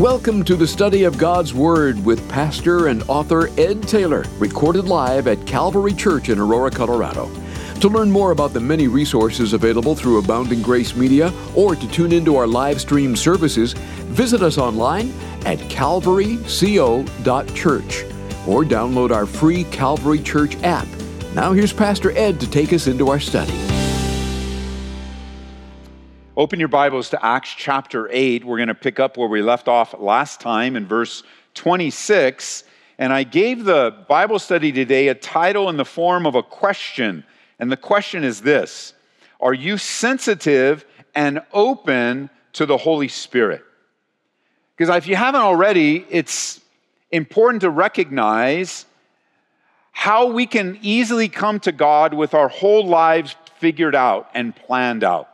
Welcome to the study of God's Word with pastor and author Ed Taylor, recorded live at Calvary Church in Aurora, Colorado. To learn more about the many resources available through Abounding Grace Media or to tune into our live stream services, visit us online at calvaryco.church or download our free Calvary Church app. Now here's Pastor Ed to take us into our study. Open your Bibles to Acts chapter 8. We're going to pick up where we left off last time in verse 26. And I gave the Bible study today a title in the form of a question. And the question is this Are you sensitive and open to the Holy Spirit? Because if you haven't already, it's important to recognize how we can easily come to God with our whole lives figured out and planned out.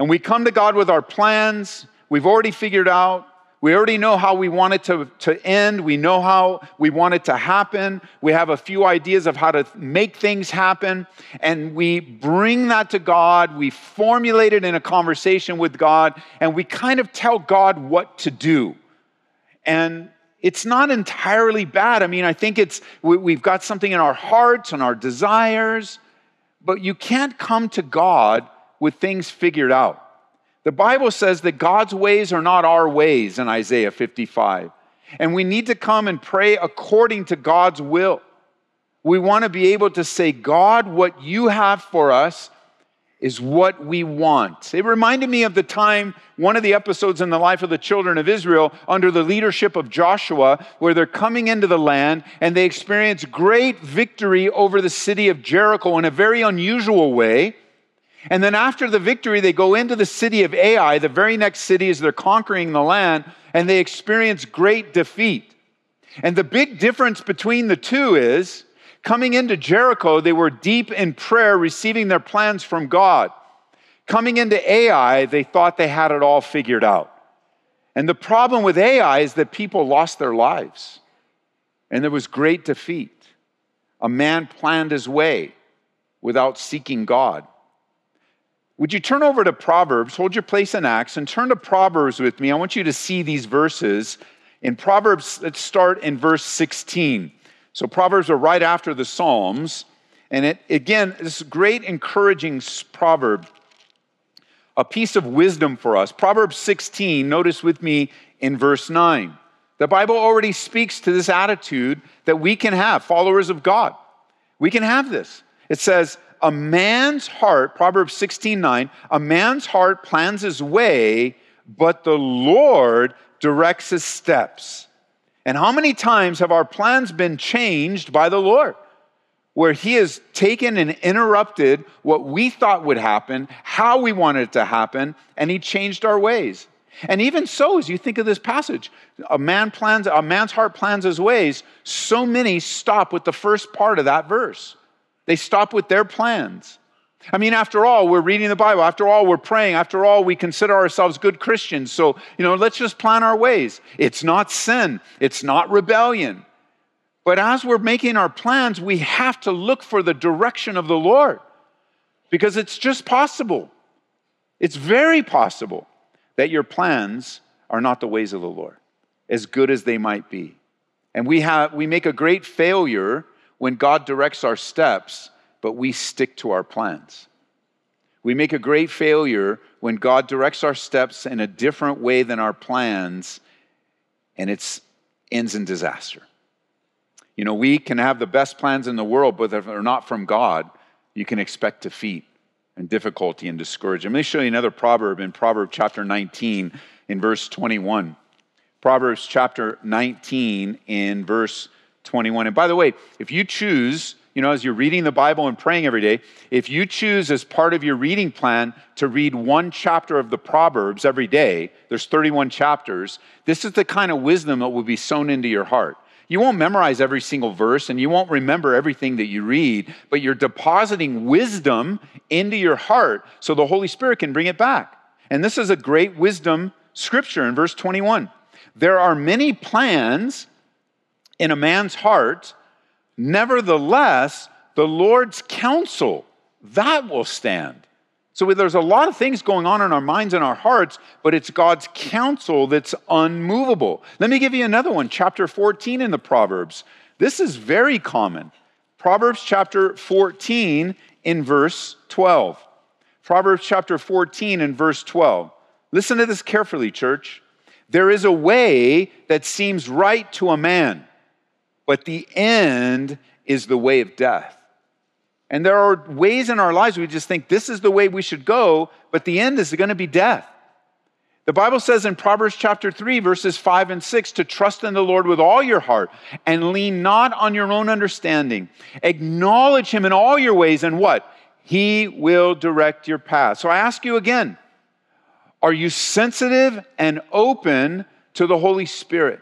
And we come to God with our plans, we've already figured out we already know how we want it to, to end. We know how we want it to happen. We have a few ideas of how to make things happen. And we bring that to God. We formulate it in a conversation with God. And we kind of tell God what to do. And it's not entirely bad. I mean, I think it's, we, have got something in our hearts and our desires. But you can't come to God with things figured out. The Bible says that God's ways are not our ways in Isaiah 55. And we need to come and pray according to God's will. We want to be able to say, God, what you have for us is what we want. It reminded me of the time, one of the episodes in the life of the children of Israel under the leadership of Joshua, where they're coming into the land and they experience great victory over the city of Jericho in a very unusual way. And then after the victory, they go into the city of Ai, the very next city as they're conquering the land, and they experience great defeat. And the big difference between the two is coming into Jericho, they were deep in prayer, receiving their plans from God. Coming into Ai, they thought they had it all figured out. And the problem with Ai is that people lost their lives, and there was great defeat. A man planned his way without seeking God. Would you turn over to Proverbs, hold your place in Acts, and turn to Proverbs with me? I want you to see these verses. In Proverbs, let's start in verse 16. So, Proverbs are right after the Psalms. And it, again, this great encouraging proverb, a piece of wisdom for us. Proverbs 16, notice with me in verse 9. The Bible already speaks to this attitude that we can have, followers of God. We can have this. It says, a man's heart, Proverbs 16 9, a man's heart plans his way, but the Lord directs his steps. And how many times have our plans been changed by the Lord? Where he has taken and interrupted what we thought would happen, how we wanted it to happen, and he changed our ways. And even so, as you think of this passage, a man plans, a man's heart plans his ways, so many stop with the first part of that verse. They stop with their plans. I mean, after all, we're reading the Bible. After all, we're praying. After all, we consider ourselves good Christians. So, you know, let's just plan our ways. It's not sin, it's not rebellion. But as we're making our plans, we have to look for the direction of the Lord because it's just possible. It's very possible that your plans are not the ways of the Lord, as good as they might be. And we, have, we make a great failure when God directs our steps, but we stick to our plans. We make a great failure when God directs our steps in a different way than our plans, and it ends in disaster. You know, we can have the best plans in the world, but if they're not from God, you can expect defeat and difficulty and discouragement. Let me show you another proverb in Proverbs chapter 19 in verse 21. Proverbs chapter 19 in verse 21. And by the way, if you choose, you know, as you're reading the Bible and praying every day, if you choose as part of your reading plan to read one chapter of the Proverbs every day, there's 31 chapters, this is the kind of wisdom that will be sown into your heart. You won't memorize every single verse and you won't remember everything that you read, but you're depositing wisdom into your heart so the Holy Spirit can bring it back. And this is a great wisdom scripture in verse 21. There are many plans in a man's heart, nevertheless, the Lord's counsel, that will stand. So there's a lot of things going on in our minds and our hearts, but it's God's counsel that's unmovable. Let me give you another one, chapter 14 in the Proverbs. This is very common. Proverbs chapter 14 in verse 12. Proverbs chapter 14 and verse 12. Listen to this carefully, church. There is a way that seems right to a man, but the end is the way of death. And there are ways in our lives we just think this is the way we should go, but the end is going to be death. The Bible says in Proverbs chapter 3, verses 5 and 6, to trust in the Lord with all your heart and lean not on your own understanding. Acknowledge him in all your ways, and what? He will direct your path. So I ask you again are you sensitive and open to the Holy Spirit?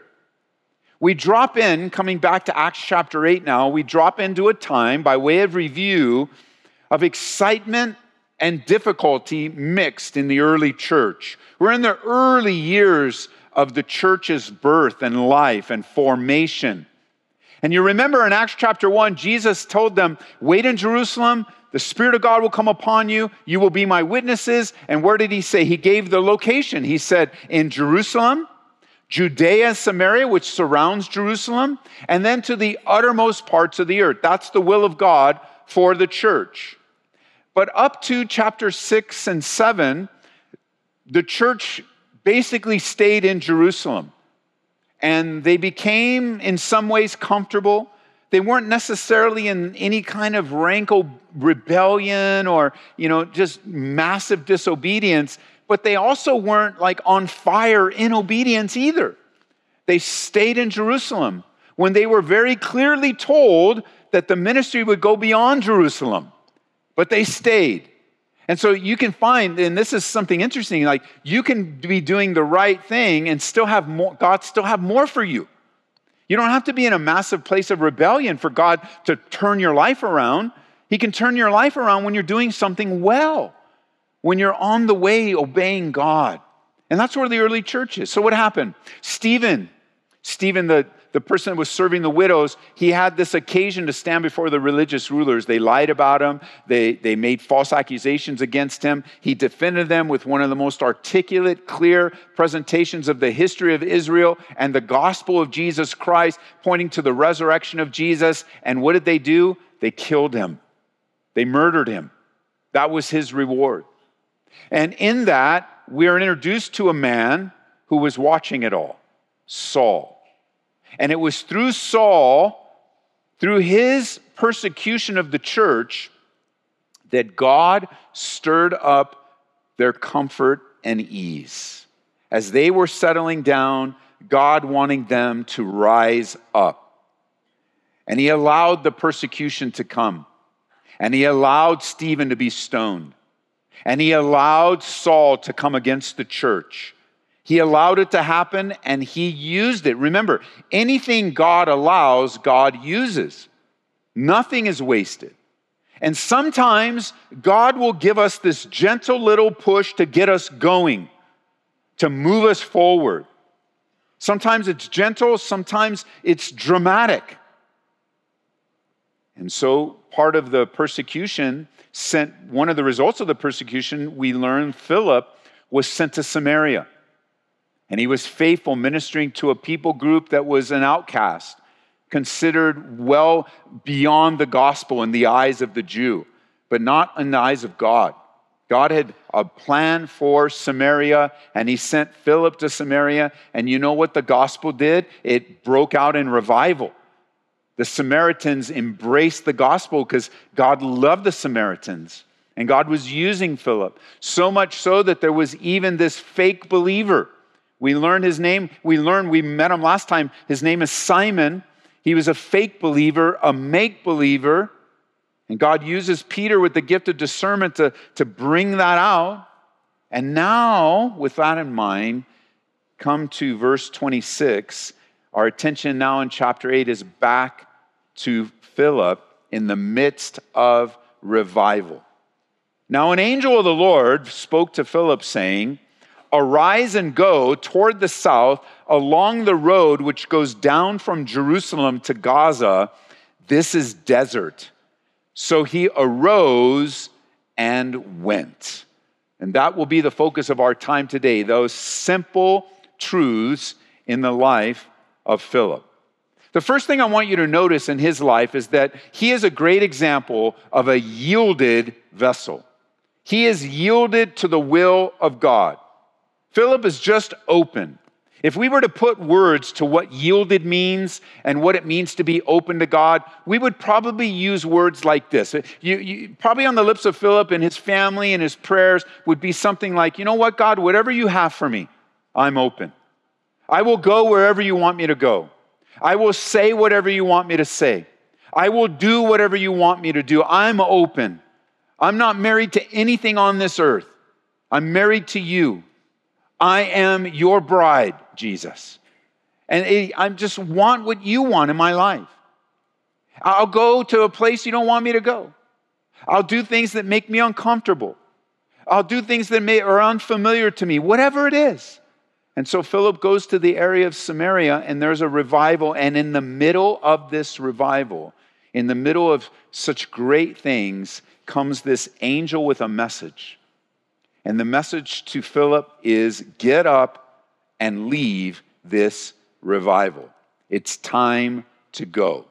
We drop in, coming back to Acts chapter 8 now, we drop into a time by way of review of excitement and difficulty mixed in the early church. We're in the early years of the church's birth and life and formation. And you remember in Acts chapter 1, Jesus told them, Wait in Jerusalem, the Spirit of God will come upon you, you will be my witnesses. And where did he say? He gave the location. He said, In Jerusalem, Judea, Samaria, which surrounds Jerusalem, and then to the uttermost parts of the earth. That's the will of God for the church. But up to chapter 6 and 7, the church basically stayed in Jerusalem. And they became, in some ways, comfortable. They weren't necessarily in any kind of rankle rebellion or, you know, just massive disobedience but they also weren't like on fire in obedience either. They stayed in Jerusalem when they were very clearly told that the ministry would go beyond Jerusalem, but they stayed. And so you can find, and this is something interesting, like you can be doing the right thing and still have more, God still have more for you. You don't have to be in a massive place of rebellion for God to turn your life around. He can turn your life around when you're doing something well when you're on the way obeying God. And that's where the early church is. So what happened? Stephen, Stephen, the, the person that was serving the widows, he had this occasion to stand before the religious rulers. They lied about him, they, they made false accusations against him. He defended them with one of the most articulate, clear presentations of the history of Israel and the gospel of Jesus Christ, pointing to the resurrection of Jesus. And what did they do? They killed him, they murdered him. That was his reward. And in that, we are introduced to a man who was watching it all Saul. And it was through Saul, through his persecution of the church, that God stirred up their comfort and ease. As they were settling down, God wanting them to rise up. And he allowed the persecution to come. And he allowed Stephen to be stoned. And he allowed Saul to come against the church. He allowed it to happen and he used it. Remember, anything God allows, God uses. Nothing is wasted. And sometimes God will give us this gentle little push to get us going, to move us forward. Sometimes it's gentle, sometimes it's dramatic. And so part of the persecution sent, one of the results of the persecution, we learned Philip was sent to Samaria. And he was faithful, ministering to a people group that was an outcast, considered well beyond the gospel in the eyes of the Jew, but not in the eyes of God. God had a plan for Samaria, and he sent Philip to Samaria. And you know what the gospel did? It broke out in revival the Samaritans embraced the gospel because God loved the Samaritans and God was using Philip. So much so that there was even this fake believer. We learned his name. We learned, we met him last time. His name is Simon. He was a fake believer, a make believer. And God uses Peter with the gift of discernment to, to bring that out. And now, with that in mind, come to verse 26. Our attention now in chapter 8 is back to Philip in the midst of revival. Now, an angel of the Lord spoke to Philip, saying, Arise and go toward the south along the road which goes down from Jerusalem to Gaza. This is desert. So he arose and went. And that will be the focus of our time today those simple truths in the life of Philip. The first thing I want you to notice in his life is that he is a great example of a yielded vessel. He is yielded to the will of God. Philip is just open. If we were to put words to what yielded means and what it means to be open to God, we would probably use words like this. You, you, probably on the lips of Philip and his family and his prayers would be something like, You know what, God, whatever you have for me, I'm open. I will go wherever you want me to go. I will say whatever you want me to say. I will do whatever you want me to do. I'm open. I'm not married to anything on this earth. I'm married to you. I am your bride, Jesus. And I just want what you want in my life. I'll go to a place you don't want me to go. I'll do things that make me uncomfortable. I'll do things that may, are unfamiliar to me, whatever it is. And so Philip goes to the area of Samaria, and there's a revival. And in the middle of this revival, in the middle of such great things, comes this angel with a message. And the message to Philip is get up and leave this revival. It's time to go.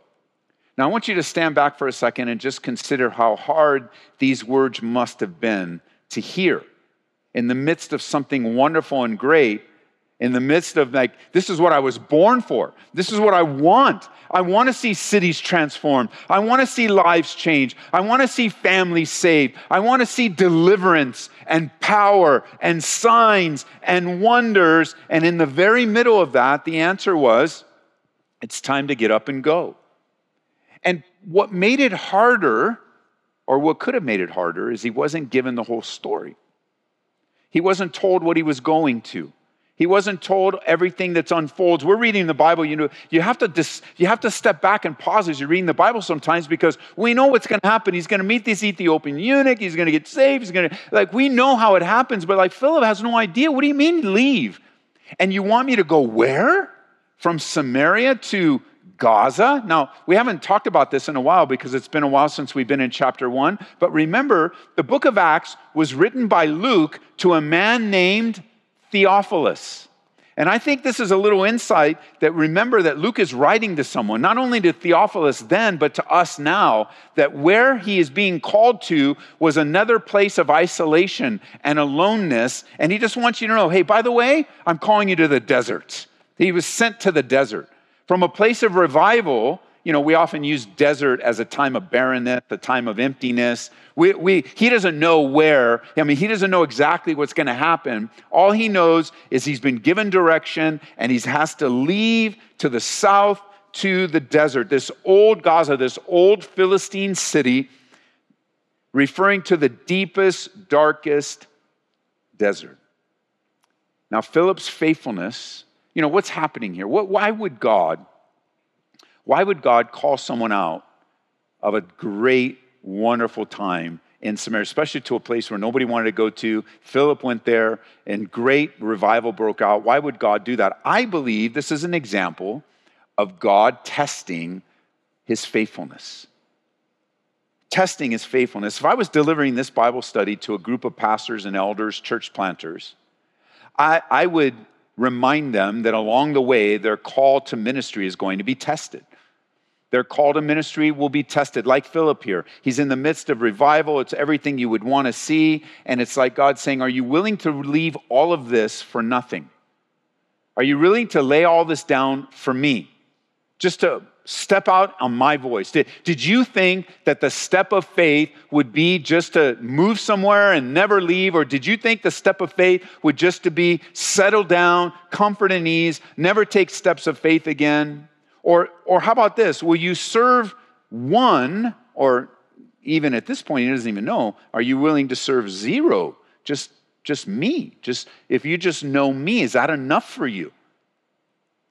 Now, I want you to stand back for a second and just consider how hard these words must have been to hear in the midst of something wonderful and great in the midst of like, this is what I was born for. This is what I want. I want to see cities transformed. I want to see lives change. I want to see families saved. I want to see deliverance and power and signs and wonders. And in the very middle of that, the answer was, it's time to get up and go. And what made it harder, or what could have made it harder, is he wasn't given the whole story. He wasn't told what he was going to. He wasn't told everything that unfolds. We're reading the Bible, you know, you have to dis, you have to step back and pause as you're reading the Bible sometimes because we know what's going to happen. He's going to meet this Ethiopian eunuch, he's going to get saved, he's going to like we know how it happens, but like Philip has no idea. What do you mean leave? And you want me to go where? From Samaria to Gaza. Now, we haven't talked about this in a while because it's been a while since we've been in chapter one. But remember, the book of Acts was written by Luke to a man named Theophilus. And I think this is a little insight that remember that Luke is writing to someone, not only to Theophilus then, but to us now, that where he is being called to was another place of isolation and aloneness. And he just wants you to know hey, by the way, I'm calling you to the desert. He was sent to the desert. From a place of revival, you know, we often use desert as a time of barrenness, a time of emptiness. We, we, he doesn't know where, I mean, he doesn't know exactly what's going to happen. All he knows is he's been given direction and he has to leave to the south to the desert, this old Gaza, this old Philistine city, referring to the deepest, darkest desert. Now, Philip's faithfulness, you know, what's happening here? What, why would God? Why would God call someone out of a great, wonderful time in Samaria, especially to a place where nobody wanted to go to? Philip went there and great revival broke out. Why would God do that? I believe this is an example of God testing his faithfulness. Testing his faithfulness. If I was delivering this Bible study to a group of pastors and elders, church planters, I, I would remind them that along the way, their call to ministry is going to be tested. Their call to ministry will be tested, like Philip here. He's in the midst of revival. It's everything you would want to see. And it's like God saying, Are you willing to leave all of this for nothing? Are you willing to lay all this down for me? Just to step out on my voice. Did, did you think that the step of faith would be just to move somewhere and never leave? Or did you think the step of faith would just to be settle down, comfort and ease, never take steps of faith again? Or, or how about this? Will you serve one, or even at this point, he doesn't even know, are you willing to serve zero? Just, just me. Just if you just know me, is that enough for you?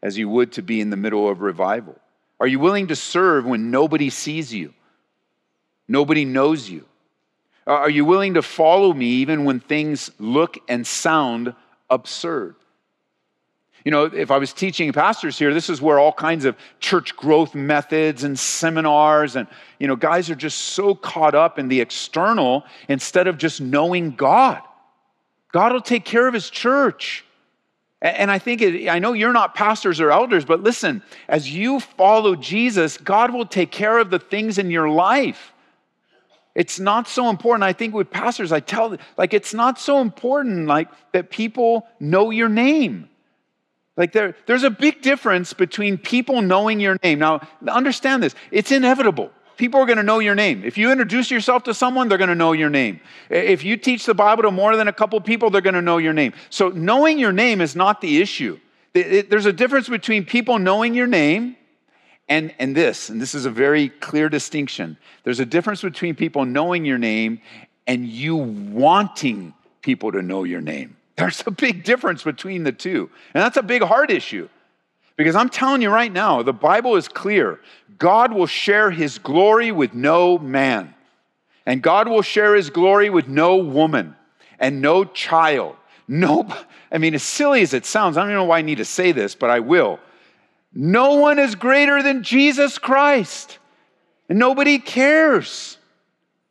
As you would to be in the middle of revival. Are you willing to serve when nobody sees you? Nobody knows you? Are you willing to follow me even when things look and sound absurd? You know, if I was teaching pastors here, this is where all kinds of church growth methods and seminars and, you know, guys are just so caught up in the external instead of just knowing God. God will take care of his church. And I think, it, I know you're not pastors or elders, but listen, as you follow Jesus, God will take care of the things in your life. It's not so important. I think with pastors, I tell, like, it's not so important, like, that people know your name. Like, there, there's a big difference between people knowing your name. Now, understand this it's inevitable people are going to know your name. If you introduce yourself to someone, they're going to know your name. If you teach the Bible to more than a couple people, they're going to know your name. So knowing your name is not the issue. There's a difference between people knowing your name and, and this, and this is a very clear distinction. There's a difference between people knowing your name and you wanting people to know your name. There's a big difference between the two. And that's a big heart issue. Because I'm telling you right now, the Bible is clear. God will share his glory with no man. And God will share his glory with no woman and no child. No, I mean, as silly as it sounds, I don't even know why I need to say this, but I will. No one is greater than Jesus Christ. And nobody cares.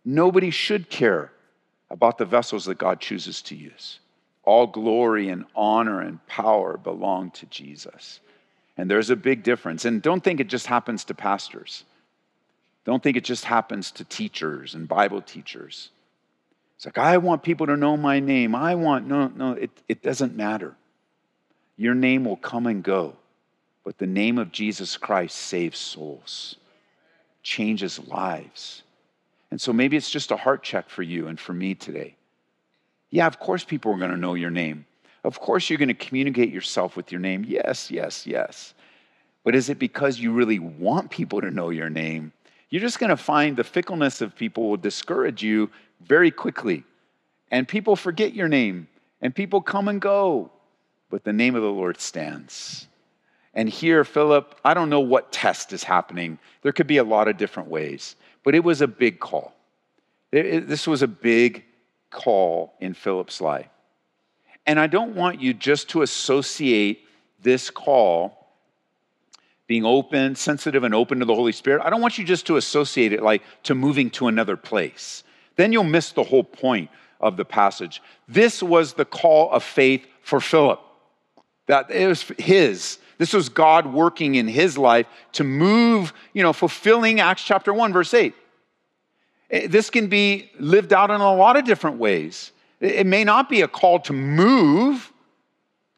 Nobody should care about the vessels that God chooses to use. All glory and honor and power belong to Jesus. And there's a big difference. And don't think it just happens to pastors. Don't think it just happens to teachers and Bible teachers. It's like, I want people to know my name. I want, no, no, it, it doesn't matter. Your name will come and go, but the name of Jesus Christ saves souls, changes lives. And so maybe it's just a heart check for you and for me today. Yeah, of course, people are going to know your name. Of course, you're going to communicate yourself with your name. Yes, yes, yes. But is it because you really want people to know your name? You're just going to find the fickleness of people will discourage you very quickly. And people forget your name, and people come and go. But the name of the Lord stands. And here, Philip, I don't know what test is happening. There could be a lot of different ways, but it was a big call. This was a big call in Philip's life. And I don't want you just to associate this call being open, sensitive, and open to the Holy Spirit. I don't want you just to associate it like to moving to another place. Then you'll miss the whole point of the passage. This was the call of faith for Philip. That it was his. This was God working in his life to move, you know, fulfilling Acts chapter 1, verse 8. Eh, this can be lived out in a lot of different ways. It may not be a call to move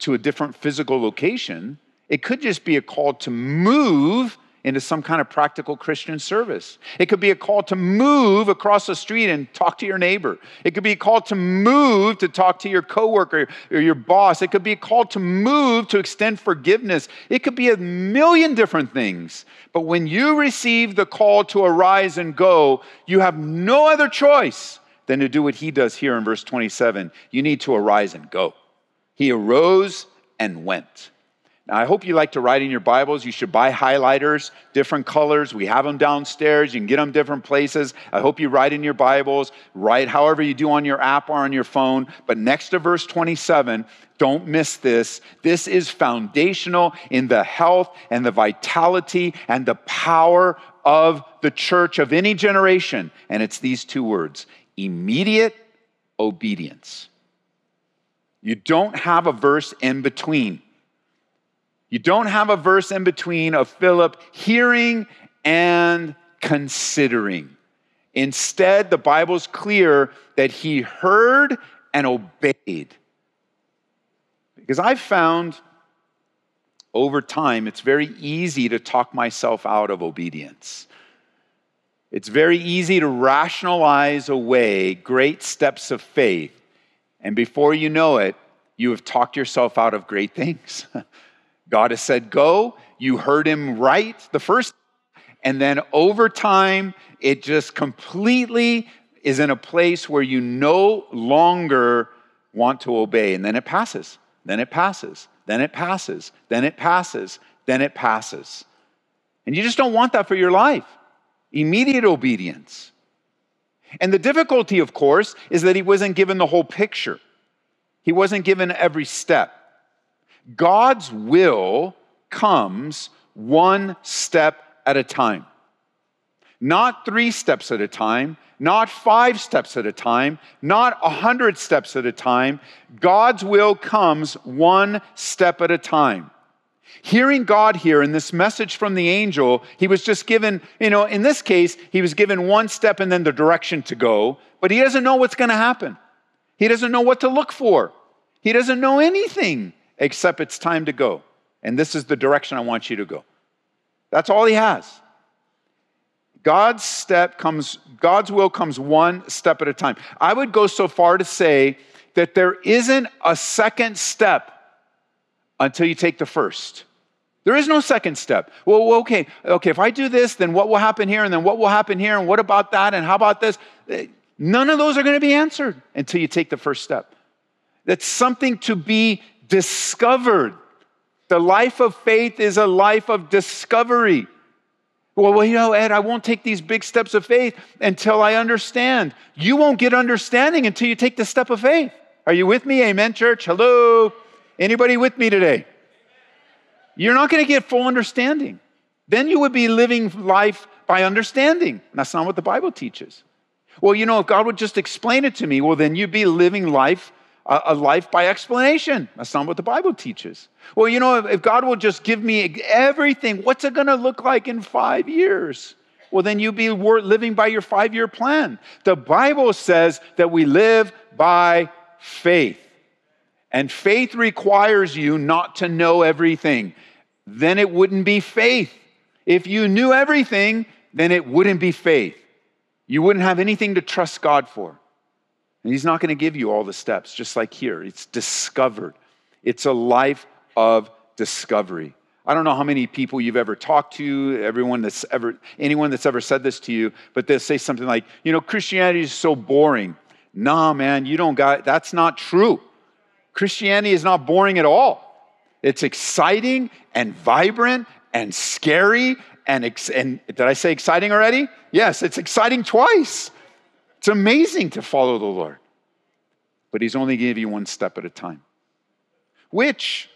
to a different physical location. It could just be a call to move into some kind of practical Christian service. It could be a call to move across the street and talk to your neighbor. It could be a call to move to talk to your coworker or your boss. It could be a call to move to extend forgiveness. It could be a million different things. But when you receive the call to arise and go, you have no other choice than to do what he does here in verse 27. You need to arise and go. He arose and went. I hope you like to write in your Bibles. You should buy highlighters, different colors. We have them downstairs. You can get them different places. I hope you write in your Bibles, write however you do on your app or on your phone. But next to verse 27, don't miss this. This is foundational in the health and the vitality and the power of the church of any generation. And it's these two words immediate obedience. You don't have a verse in between. You don't have a verse in between of Philip hearing and considering. Instead, the Bible's clear that he heard and obeyed. Because I've found over time it's very easy to talk myself out of obedience. It's very easy to rationalize away great steps of faith. And before you know it, you have talked yourself out of great things. God has said, Go. You heard him right the first and then over time, it just completely is in a place where you no longer want to obey. And then it passes, then it passes, then it passes, then it passes, then it passes. And you just don't want that for your life immediate obedience. And the difficulty, of course, is that he wasn't given the whole picture, he wasn't given every step. God's will comes one step at a time. Not three steps at a time, not five steps at a time, not a hundred steps at a time. God's will comes one step at a time. Hearing God here in this message from the angel, he was just given, you know, in this case, he was given one step and then the direction to go, but he doesn't know what's going to happen. He doesn't know what to look for. He doesn't know anything except it's time to go. And this is the direction I want you to go. That's all he has. God's step comes, God's will comes one step at a time. I would go so far to say that there isn't a second step until you take the first. There is no second step. Well, okay, okay, if I do this, then what will happen here? And then what will happen here? And what about that? And how about this? None of those are going to be answered until you take the first step. That's something to be discovered. The life of faith is a life of discovery. Well, well, you know, Ed, I won't take these big steps of faith until I understand. You won't get understanding until you take the step of faith. Are you with me? Amen, church. Hello. Anybody with me today? You're not going to get full understanding. Then you would be living life by understanding. That's not what the Bible teaches. Well, you know, if God would just explain it to me, well, then you'd be living life a life by explanation. That's not what the Bible teaches. Well, you know, if, God will just give me everything, what's it going to look like in five years? Well, then you'll be living by your five year plan. The Bible says that we live by faith. And faith requires you not to know everything. Then it wouldn't be faith. If you knew everything, then it wouldn't be faith. You wouldn't have anything to trust God for. And He's not going to give you all the steps, just like here. It's discovered, it's a life of discovery. I don't know how many people you've ever talked to, everyone that's ever, anyone that's ever said this to you, but they'll say something like, you know, Christianity is so boring. Nah, man, you don't got, that's not true. Christianity is not boring at all. It's exciting and vibrant and scary and, ex- and did I say exciting already? Yes, it's exciting twice. It's amazing to follow the Lord. But He's only giving you one step at a time. Which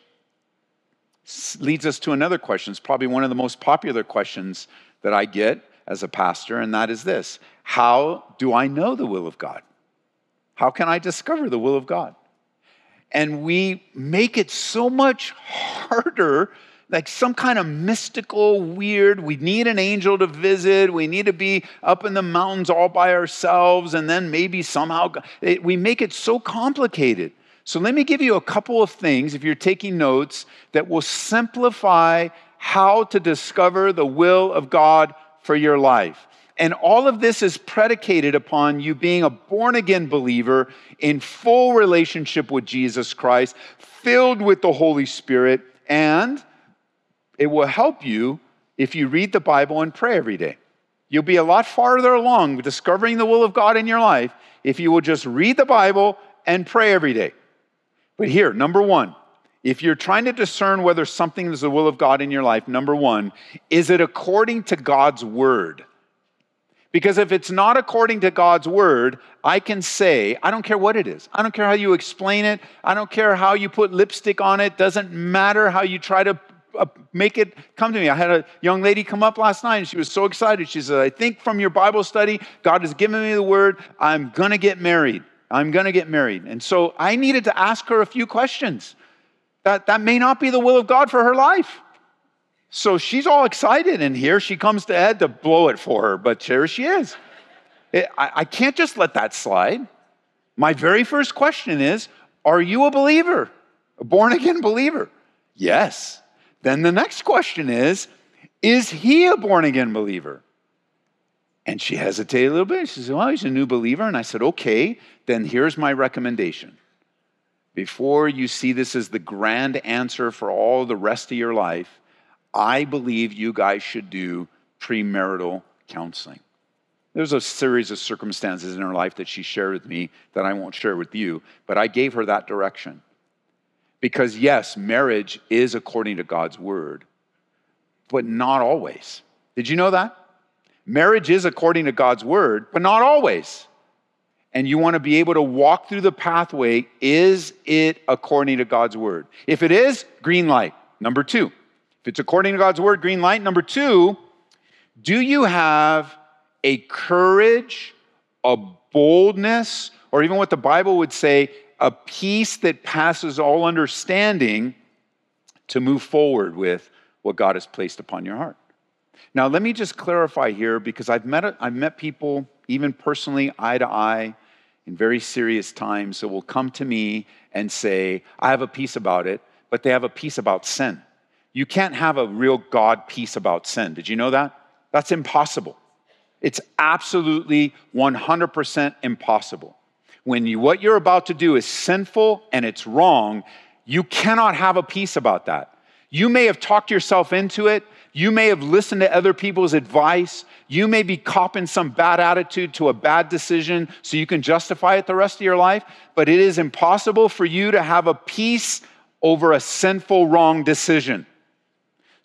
leads us to another question. It's probably one of the most popular questions that I get as a pastor, and that is this How do I know the will of God? How can I discover the will of God? And we make it so much harder like some kind of mystical, weird, we need an angel to visit, we need to be up in the mountains all by ourselves, and then maybe somehow we make it so complicated. So let me give you a couple of things, if you're taking notes, that will simplify how to discover the will of God for your life. And all of this is predicated upon you being a born again believer in full relationship with Jesus Christ, filled with the Holy Spirit, and it will help you if you read the Bible and pray every day. You'll be a lot farther along discovering the will of God in your life if you will just read the Bible and pray every day. But here, number one, if you're trying to discern whether something is the will of God in your life, number one, is it according to God's word? Because if it's not according to God's word, I can say, I don't care what it is. I don't care how you explain it. I don't care how you put lipstick on it. Doesn't matter how you try to Uh, make it come to me. I had a young lady come up last night and she was so excited. She said, I think from your Bible study, God has given me the word. I'm going to get married. I'm going to get married. And so I needed to ask her a few questions. That, that may not be the will of God for her life. So she's all excited, and here she comes to Ed to blow it for her, but here she is. It, I, I can't just let that slide. My very first question is Are you a believer? A born again believer? Yes. Then the next question is Is he a born again believer? And she hesitated a little bit. She said, Well, he's a new believer. And I said, Okay, then here's my recommendation. Before you see this as the grand answer for all the rest of your life, I believe you guys should do premarital counseling. There's a series of circumstances in her life that she shared with me that I won't share with you, but I gave her that direction. Because, yes, marriage is according to God's word, but not always. Did you know that? Marriage is according to God's word, but not always. And you want to be able to walk through the pathway. Is it according to God's word? If it is, green light. Number two. If it's according to God's word, green light. Number two, do you have a courage, a boldness, or even what the Bible would say, a peace that passes all understanding to move forward with what God has placed upon your heart. Now, let me just clarify here because I've met, I've met people, even personally, eye to eye, in very serious times, that will come to me and say, I have a peace about it, but they have a peace about sin. You can't have a real God peace about sin. Did you know that? That's impossible. It's absolutely 100% impossible. When you, what you're about to do is sinful and it's wrong, you cannot have a peace about that. You may have talked yourself into it. You may have listened to other people's advice. You may be copping some bad attitude to a bad decision so you can justify it the rest of your life, but it is impossible for you to have a peace over a sinful, wrong decision.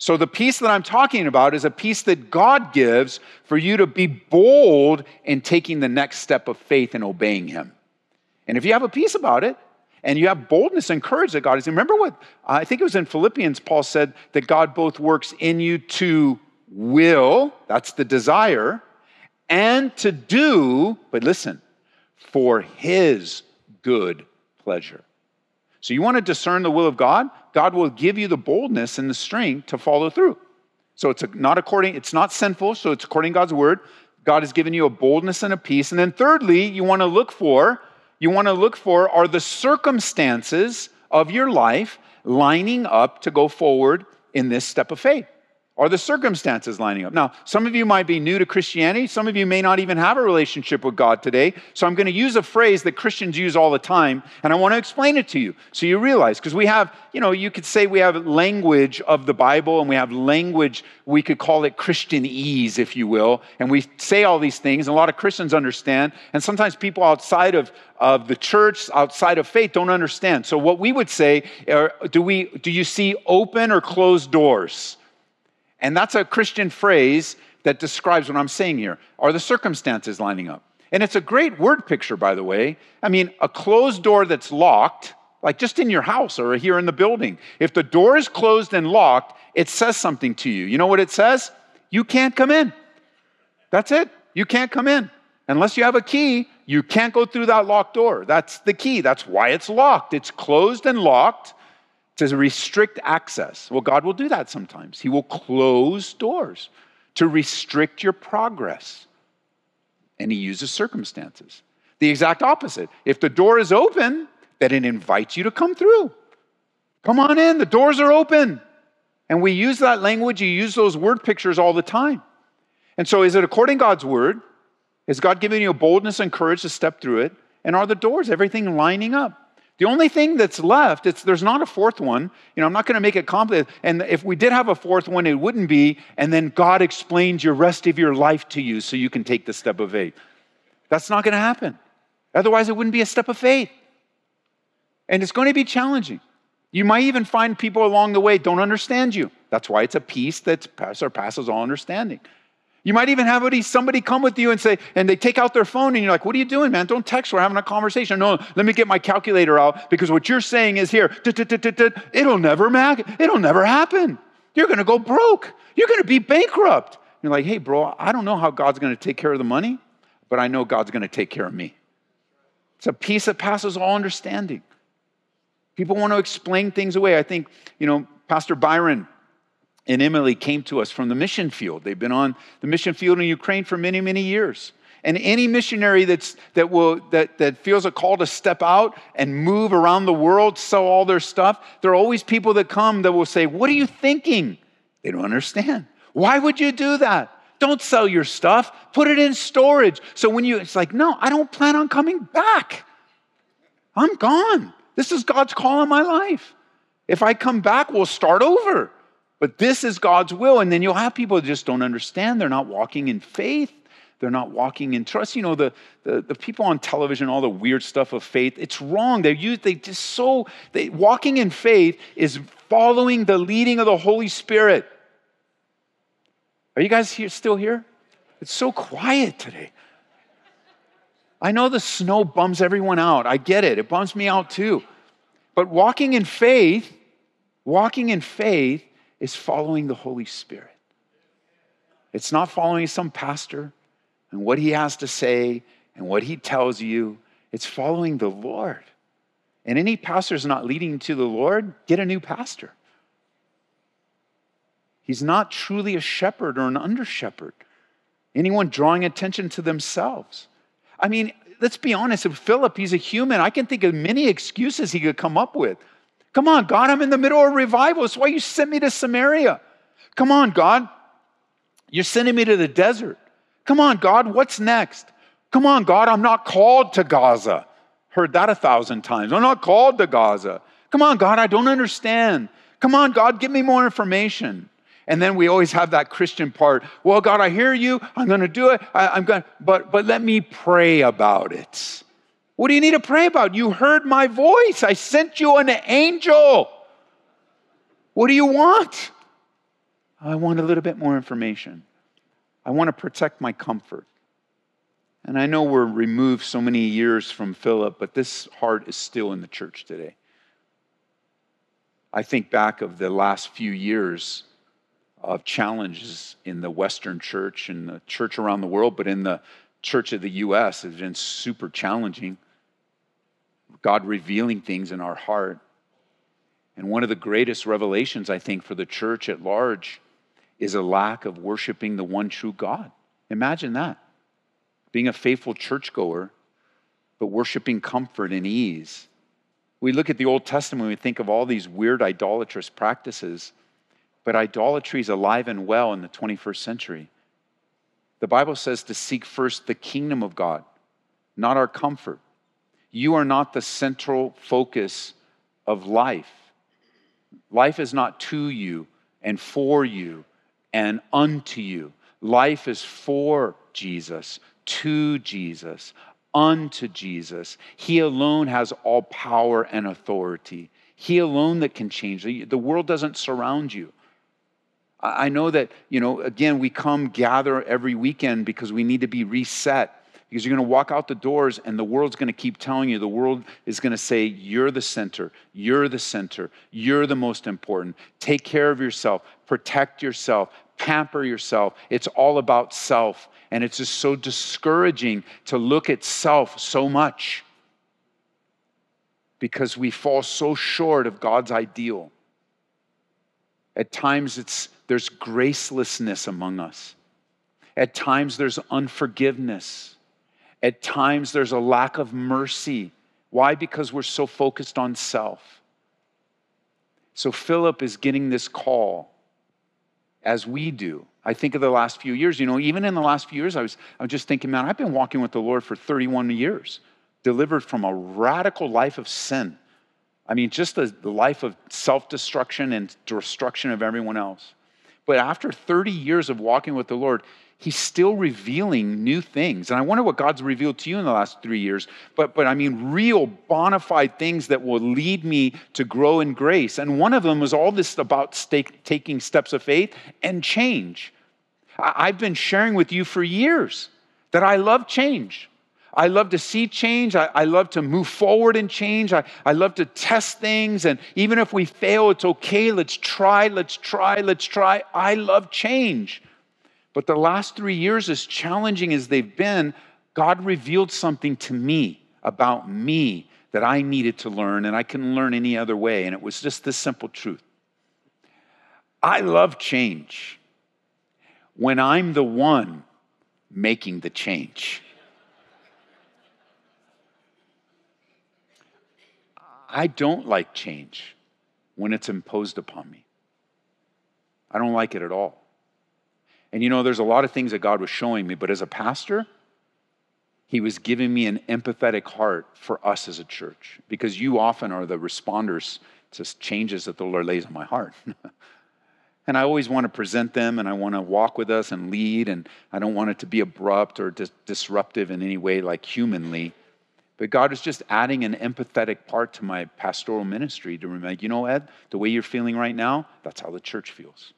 So, the peace that I'm talking about is a peace that God gives for you to be bold in taking the next step of faith and obeying Him. And if you have a peace about it, and you have boldness and courage that God is. Remember what I think it was in Philippians, Paul said that God both works in you to will, that's the desire, and to do, but listen, for his good pleasure. So you want to discern the will of God? God will give you the boldness and the strength to follow through. So it's not according, it's not sinful, so it's according God's word. God has given you a boldness and a peace. And then thirdly, you want to look for, you want to look for are the circumstances of your life lining up to go forward in this step of faith. Are the circumstances lining up? Now, some of you might be new to Christianity. Some of you may not even have a relationship with God today. So I'm going to use a phrase that Christians use all the time, and I want to explain it to you so you realize. Because we have, you know, you could say we have language of the Bible, and we have language, we could call it Christianese, if you will. And we say all these things, and a lot of Christians understand. And sometimes people outside of, of the church, outside of faith, don't understand. So what we would say, are, do, we, do you see open or closed doors? And that's a Christian phrase that describes what I'm saying here. Are the circumstances lining up? And it's a great word picture, by the way. I mean, a closed door that's locked, like just in your house or here in the building. If the door is closed and locked, it says something to you. You know what it says? You can't come in. That's it. You can't come in. Unless you have a key, you can't go through that locked door. That's the key. That's why it's locked. It's closed and locked to restrict access. Well, God will do that sometimes. He will close doors to restrict your progress. And He uses circumstances. The exact opposite. If the door is open, then it invites you to come through. Come on in, the doors are open. And we use that language, you use those word pictures all the time. And so, is it according God's word? Is God giving you boldness and courage to step through it? And are the doors, everything lining up? The only thing that's left, it's, there's not a fourth one. You know, I'm not going to make it complicated. And if we did have a fourth one, it wouldn't be, and then God explains your rest of your life to you so you can take the step of faith. That's not going to happen. Otherwise, it wouldn't be a step of faith. And it's going to be challenging. You might even find people along the way don't understand you. That's why it's a peace that surpasses all understanding. You might even have somebody come with you and say, and they take out their phone and you're like, what are you doing, man? Don't text. We're having a conversation. No, let me get my calculator out because what you're saying is here. It'll never It'll never happen. You're going to go broke. You're going to be bankrupt. You're like, hey, bro, I don't know how God's going to take care of the money, but I know God's going to take care of me. It's a peace that passes all understanding. People want to explain things away. I think, you know, Pastor Byron and Emily came to us from the mission field. They've been on the mission field in Ukraine for many, many years. And any missionary that's, that, will, that, that feels a call to step out and move around the world, sell all their stuff, there are always people that come that will say, What are you thinking? They don't understand. Why would you do that? Don't sell your stuff, put it in storage. So when you, it's like, No, I don't plan on coming back. I'm gone. This is God's call on my life. If I come back, we'll start over. But this is God's will. And then you'll have people that just don't understand. They're not walking in faith. They're not walking in trust. You know, the, the, the people on television, all the weird stuff of faith, it's wrong. They're used, they just so, they, walking in faith is following the leading of the Holy Spirit. Are you guys here, still here? It's so quiet today. I know the snow bums everyone out. I get it. It bums me out too. But walking in faith, walking in faith is following the Holy Spirit. It's not following some pastor. and what he has to say and what he tells you. It's following the Lord. And any pastor is not leading to the Lord, get a new pastor. He's not truly a shepherd or an under shepherd. Anyone drawing attention to themselves. I mean, let's be honest, Philip, he's a human. I can think of many excuses he could come up with. Come on, God, I'm in the middle of revival. That's why you sent me to Samaria. Come on, God, you're sending me to the desert. Come on, God, what's next? Come on, God, I'm not called to Gaza. Heard that a thousand times. I'm not called to Gaza. Come on, God, I don't understand. Come on, God, give me more information. And then we always have that Christian part. Well, God, I hear you. I'm going to do it. I, am going, but but let me pray about it. What do you need to pray about? You heard my voice. I sent you an angel. What do you want? I want a little bit more information. I want to protect my comfort. And I know we're removed so many years from Philip, but this heart is still in the church today. I think back of the last few years of challenges in the Western church and the church around the world, but in the church of the U.S. has been super challenging. God revealing things in our heart. And one of the greatest revelations, I think, for the church at large is a lack of worshiping the one true God. Imagine that. Being a faithful churchgoer, but worshiping comfort and ease. We look at the Old Testament, we think of all these weird idolatrous practices, but idolatry is alive and well in the 21st century. The Bible says to seek first the kingdom of God, not our comfort. You are not the central focus of life. Life is not to you and for you and unto you. Life is for Jesus, to Jesus, unto Jesus. He alone has all power and authority. He alone that can change. The world doesn't surround you. I know that, you know, again, we come gather every weekend because we need to be reset because you're going to walk out the doors and the world's going to keep telling you, the world is going to say, You're the center, you're the center, you're the most important. Take care of yourself, protect yourself, pamper yourself. It's all about self. And it's just so discouraging to look at self so much because we fall so short of God's ideal. At times, it's, there's gracelessness among us. At times, there's unforgiveness. At times, there's a lack of mercy. Why? Because we're so focused on self. So, Philip is getting this call as we do. I think of the last few years, you know, even in the last few years, I was, I was just thinking, man, I've been walking with the Lord for 31 years, delivered from a radical life of sin. I mean, just the, the life of self destruction and destruction of everyone else. But after 30 years of walking with the Lord, he's still revealing new things. And I wonder what God's revealed to you in the last three years. But, but I mean, real bona fide things that will lead me to grow in grace. And one of them was all this about stake, taking steps of faith and change. I've been sharing with you for years that I love change. I love to see change. I, I, love to move forward in change. I, I love to test things. And even if we fail, it's okay. Let's try, let's try, let's try. I love change. But the last three years, as challenging as they've been, God revealed something to me about me that I needed to learn, and I couldn't learn any other way. And it was just this simple truth I love change when I'm the one making the change. I don't like change when it's imposed upon me. I don't like it at all. And you know, there's a lot of things that God was showing me, but as a pastor, He was giving me an empathetic heart for us as a church because you often are the responders to changes that the Lord lays on my heart. and I always want to present them and I want to walk with us and lead, and I don't want it to be abrupt or dis- disruptive in any way, like humanly. But God is just adding an empathetic part to my pastoral ministry to remind, you know, Ed, the way you're feeling right now, that's how the church feels.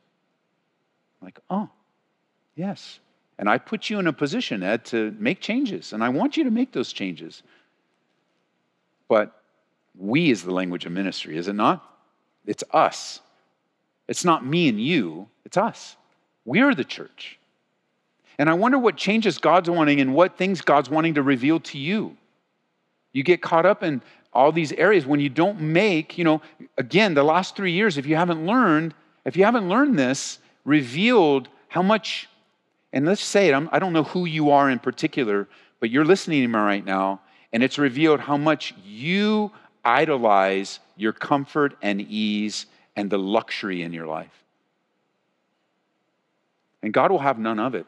like, oh, Yes. And I put you in a position, Ed, to make changes, and I want you to make those changes. But we is the language of ministry, is it not? It's us. It's not me and you, it's us. We're the church. And I wonder what changes God's wanting and what things God's wanting to reveal to you. You get caught up in all these areas when you don't make, you know, again, the last three years, if you haven't learned, if you haven't learned this, revealed how much, and let's say it, I'm, I do not know who you are in particular, but you're listening to me right now, and it's revealed how much you idolize your comfort and ease and the luxury in your life. And God will have none of it.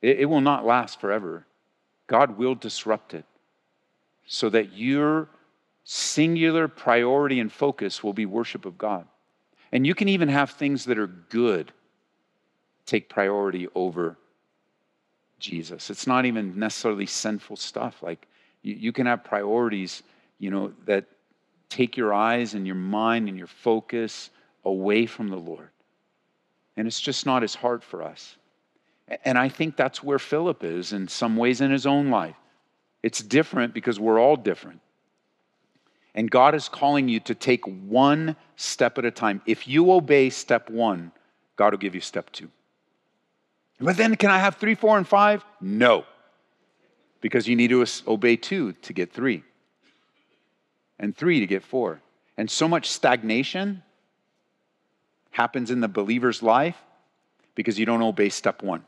It, it will not last forever. God will disrupt it so that your singular priority and focus will be worship of God. And you can even have things that are good take priority over Jesus. It's not even necessarily sinful stuff. Like you, you, can have priorities, you know, that take your eyes and your mind and your focus away from the Lord. And it's just not as hard for us. And I think that's where Philip is in some ways in his own life. It's different because we're all different. And God is calling you to take one step at a time. If you obey step one, God will give you step two. But then, can I have three, four, and five? No. Because you need to obey two to get three, and three to get four. And so much stagnation happens in the believer's life because you don't obey step one.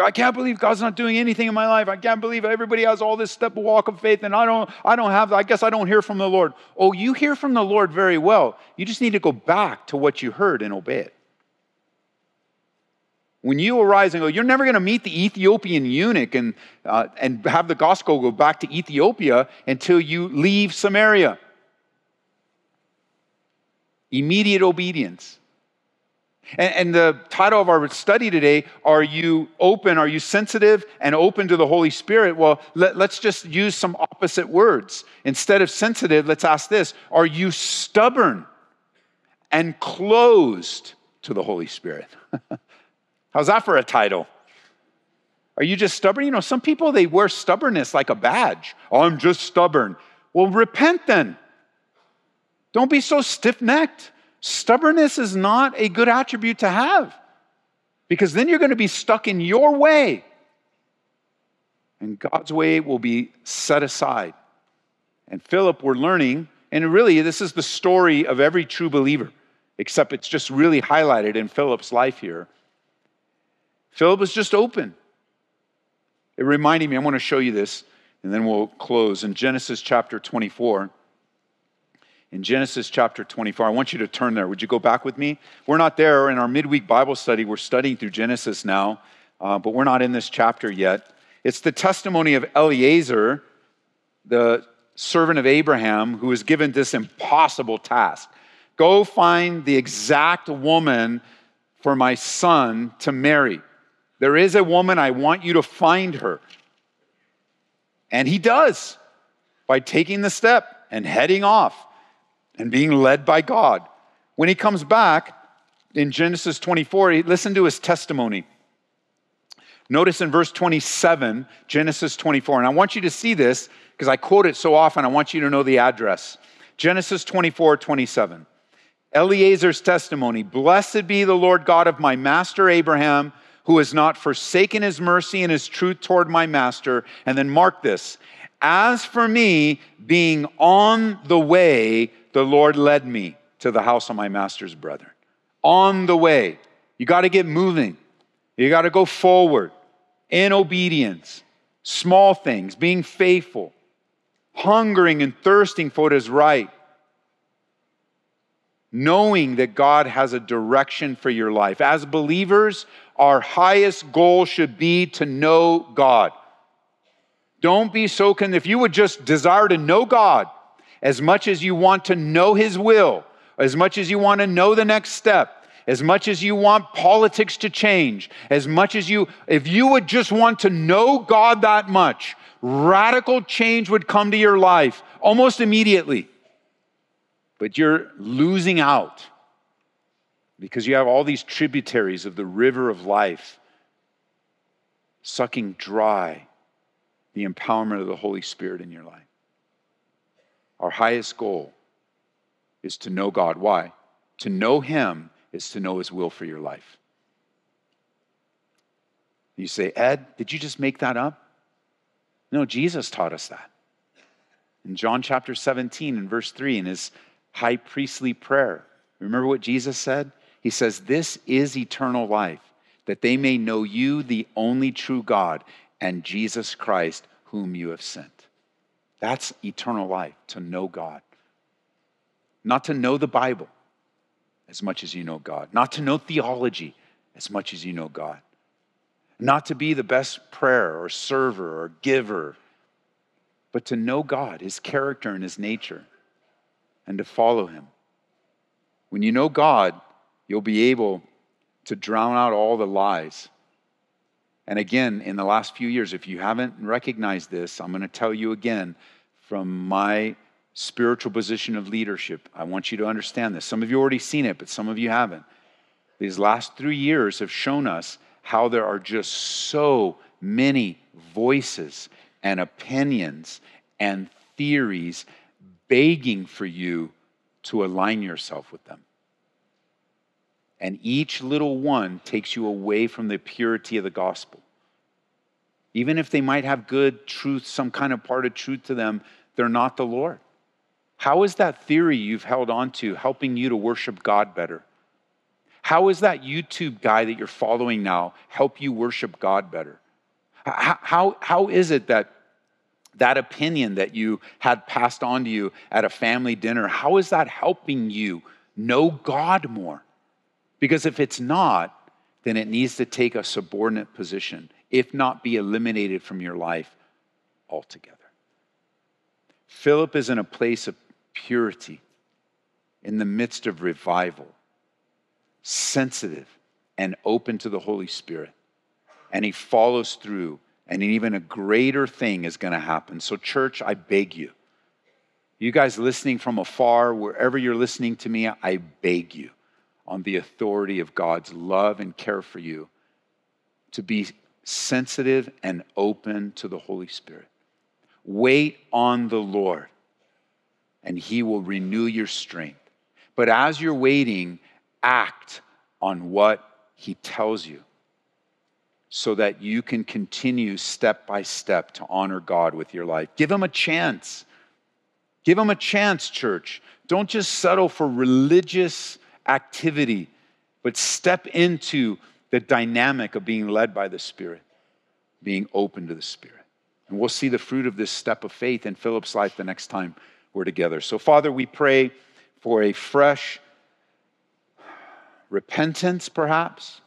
I can't believe God's not doing anything in my life. I can't believe everybody has all this step walk of faith and I don't I don't have I guess I don't hear from the Lord. Oh, you hear from the Lord very well. You just need to go back to what you heard and obey it. When you arise and go, you're never going to meet the Ethiopian eunuch and, uh, and have the gospel go back to Ethiopia until you leave Samaria. Immediate obedience. And, and, the title of our study today, Are You Open? Are You Sensitive and Open to the Holy Spirit? Well, let, let's just use some opposite words. Instead of sensitive, let's ask this Are you stubborn and closed to the Holy Spirit? How's that for a title? Are you just stubborn? You know, some people, they wear stubbornness like a badge. Oh, I'm just stubborn. Well, repent then. Don't be so stiff necked. Stubbornness is not a good attribute to have because then you're going to be stuck in your way. And God's way will be set aside. And Philip, we're learning, and really, this is the story of every true believer, except it's just really highlighted in Philip's life here. Philip was just open. It reminded me, I want to show you this, and then we'll close. In Genesis chapter 24, in Genesis chapter 24. I want you to turn there. Would you go back with me? We're not there in our midweek Bible study. We're studying through Genesis now, uh, but we're not in this chapter yet. It's the testimony of Eliezer, the servant of Abraham, who was given this impossible task go find the exact woman for my son to marry. There is a woman, I want you to find her. And he does by taking the step and heading off and being led by God. When he comes back in Genesis 24, listen to his testimony. Notice in verse 27, Genesis 24, and I want you to see this because I quote it so often, I want you to know the address. Genesis 24, 27. Eliezer's testimony Blessed be the Lord God of my master Abraham, who has not forsaken his mercy and his truth toward my master. And then mark this As for me, being on the way, the Lord led me to the house of my master's brethren. On the way, you got to get moving. You got to go forward in obedience, small things, being faithful, hungering and thirsting for what is right, knowing that God has a direction for your life. As believers, our highest goal should be to know God. Don't be so con if you would just desire to know God, as much as you want to know His will, as much as you want to know the next step, as much as you want politics to change, as much as you, if you would just want to know God that much, radical change would come to your life almost immediately. But you're losing out because you have all these tributaries of the river of life sucking dry the empowerment of the Holy Spirit in your life. Our highest goal is to know God. Why? To know Him is to know His will for your life. You say, Ed, did you just make that up? No, Jesus taught us that. In John chapter 17 and verse 3, in his high priestly prayer, remember what Jesus said? He says, This is eternal life, that they may know you, the only true God, and Jesus Christ, whom you have sent. That's eternal life, to know God. Not to know the Bible as much as you know God, not to know theology as much as you know God, not to be the best prayer or server or giver, but to know God, His character and His nature, and to follow Him. When you know God, you'll be able to drown out all the lies. And again, in the last few years, if you haven't recognized this, I'm going to tell you again from my spiritual position of leadership. I want you to understand this. Some of you already seen it, but some of you haven't. These last three years have shown us how there are just so many voices and opinions and theories begging for you to align yourself with them. And each little one takes you away from the purity of the gospel. Even if they might have good truth, some kind of part of truth to them, they're not the Lord. How is that theory you've held on to helping you to worship God better? How is that YouTube guy that you're following now help you worship God better? How, how, how is it that that opinion that you had passed on to you at a family dinner, how is that helping you know God more? Because if it's not, then it needs to take a subordinate position, if not be eliminated from your life altogether. Philip is in a place of purity in the midst of revival, sensitive and open to the Holy Spirit. And he follows through, and even a greater thing is going to happen. So, church, I beg you, you guys listening from afar, wherever you're listening to me, I beg you on the authority of God's love and care for you to be sensitive and open to the Holy Spirit. Wait on the Lord, and He will renew your strength. But as you're waiting, act on what He tells you so that you can continue step by step to honor God with your life. Give Him a chance. Give Him a chance, church. Don't just settle for religious activity, but step into the dynamic of being led by the Spirit, being open to the Spirit. And we'll see the fruit of this step of faith in Philip's life the next time we're together. So, Father, we pray for a fresh repentance, perhaps,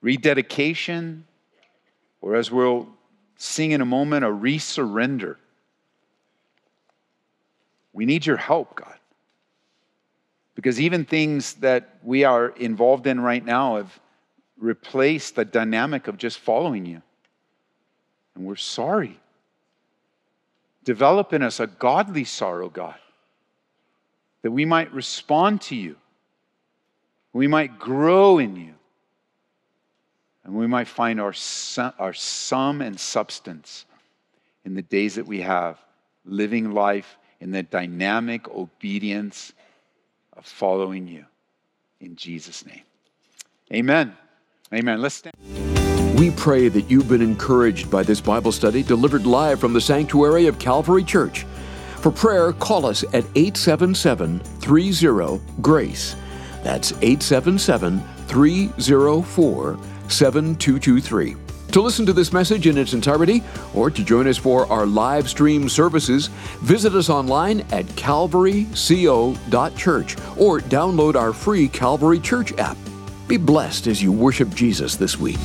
rededication, or as we'll sing in a moment, a resurrender. We need your help, God. Because even things that we are involved in right now have replaced the dynamic of just following you. And we're sorry. Develop in us a godly sorrow, God, that we might respond to you, we might grow in you, and we might find our, our sum and substance in the days that we have, living life in the dynamic obedience of following you. In Jesus' name. Amen. Amen. Let's stand. We pray that you've been encouraged by this Bible study delivered live from the sanctuary of Calvary Church. For prayer, call us at 877 30 GRACE. That's 877 304 7223. To listen to this message in its entirety or to join us for our live stream services, visit us online at calvaryco.church or download our free Calvary Church app. Be blessed as you worship Jesus this week.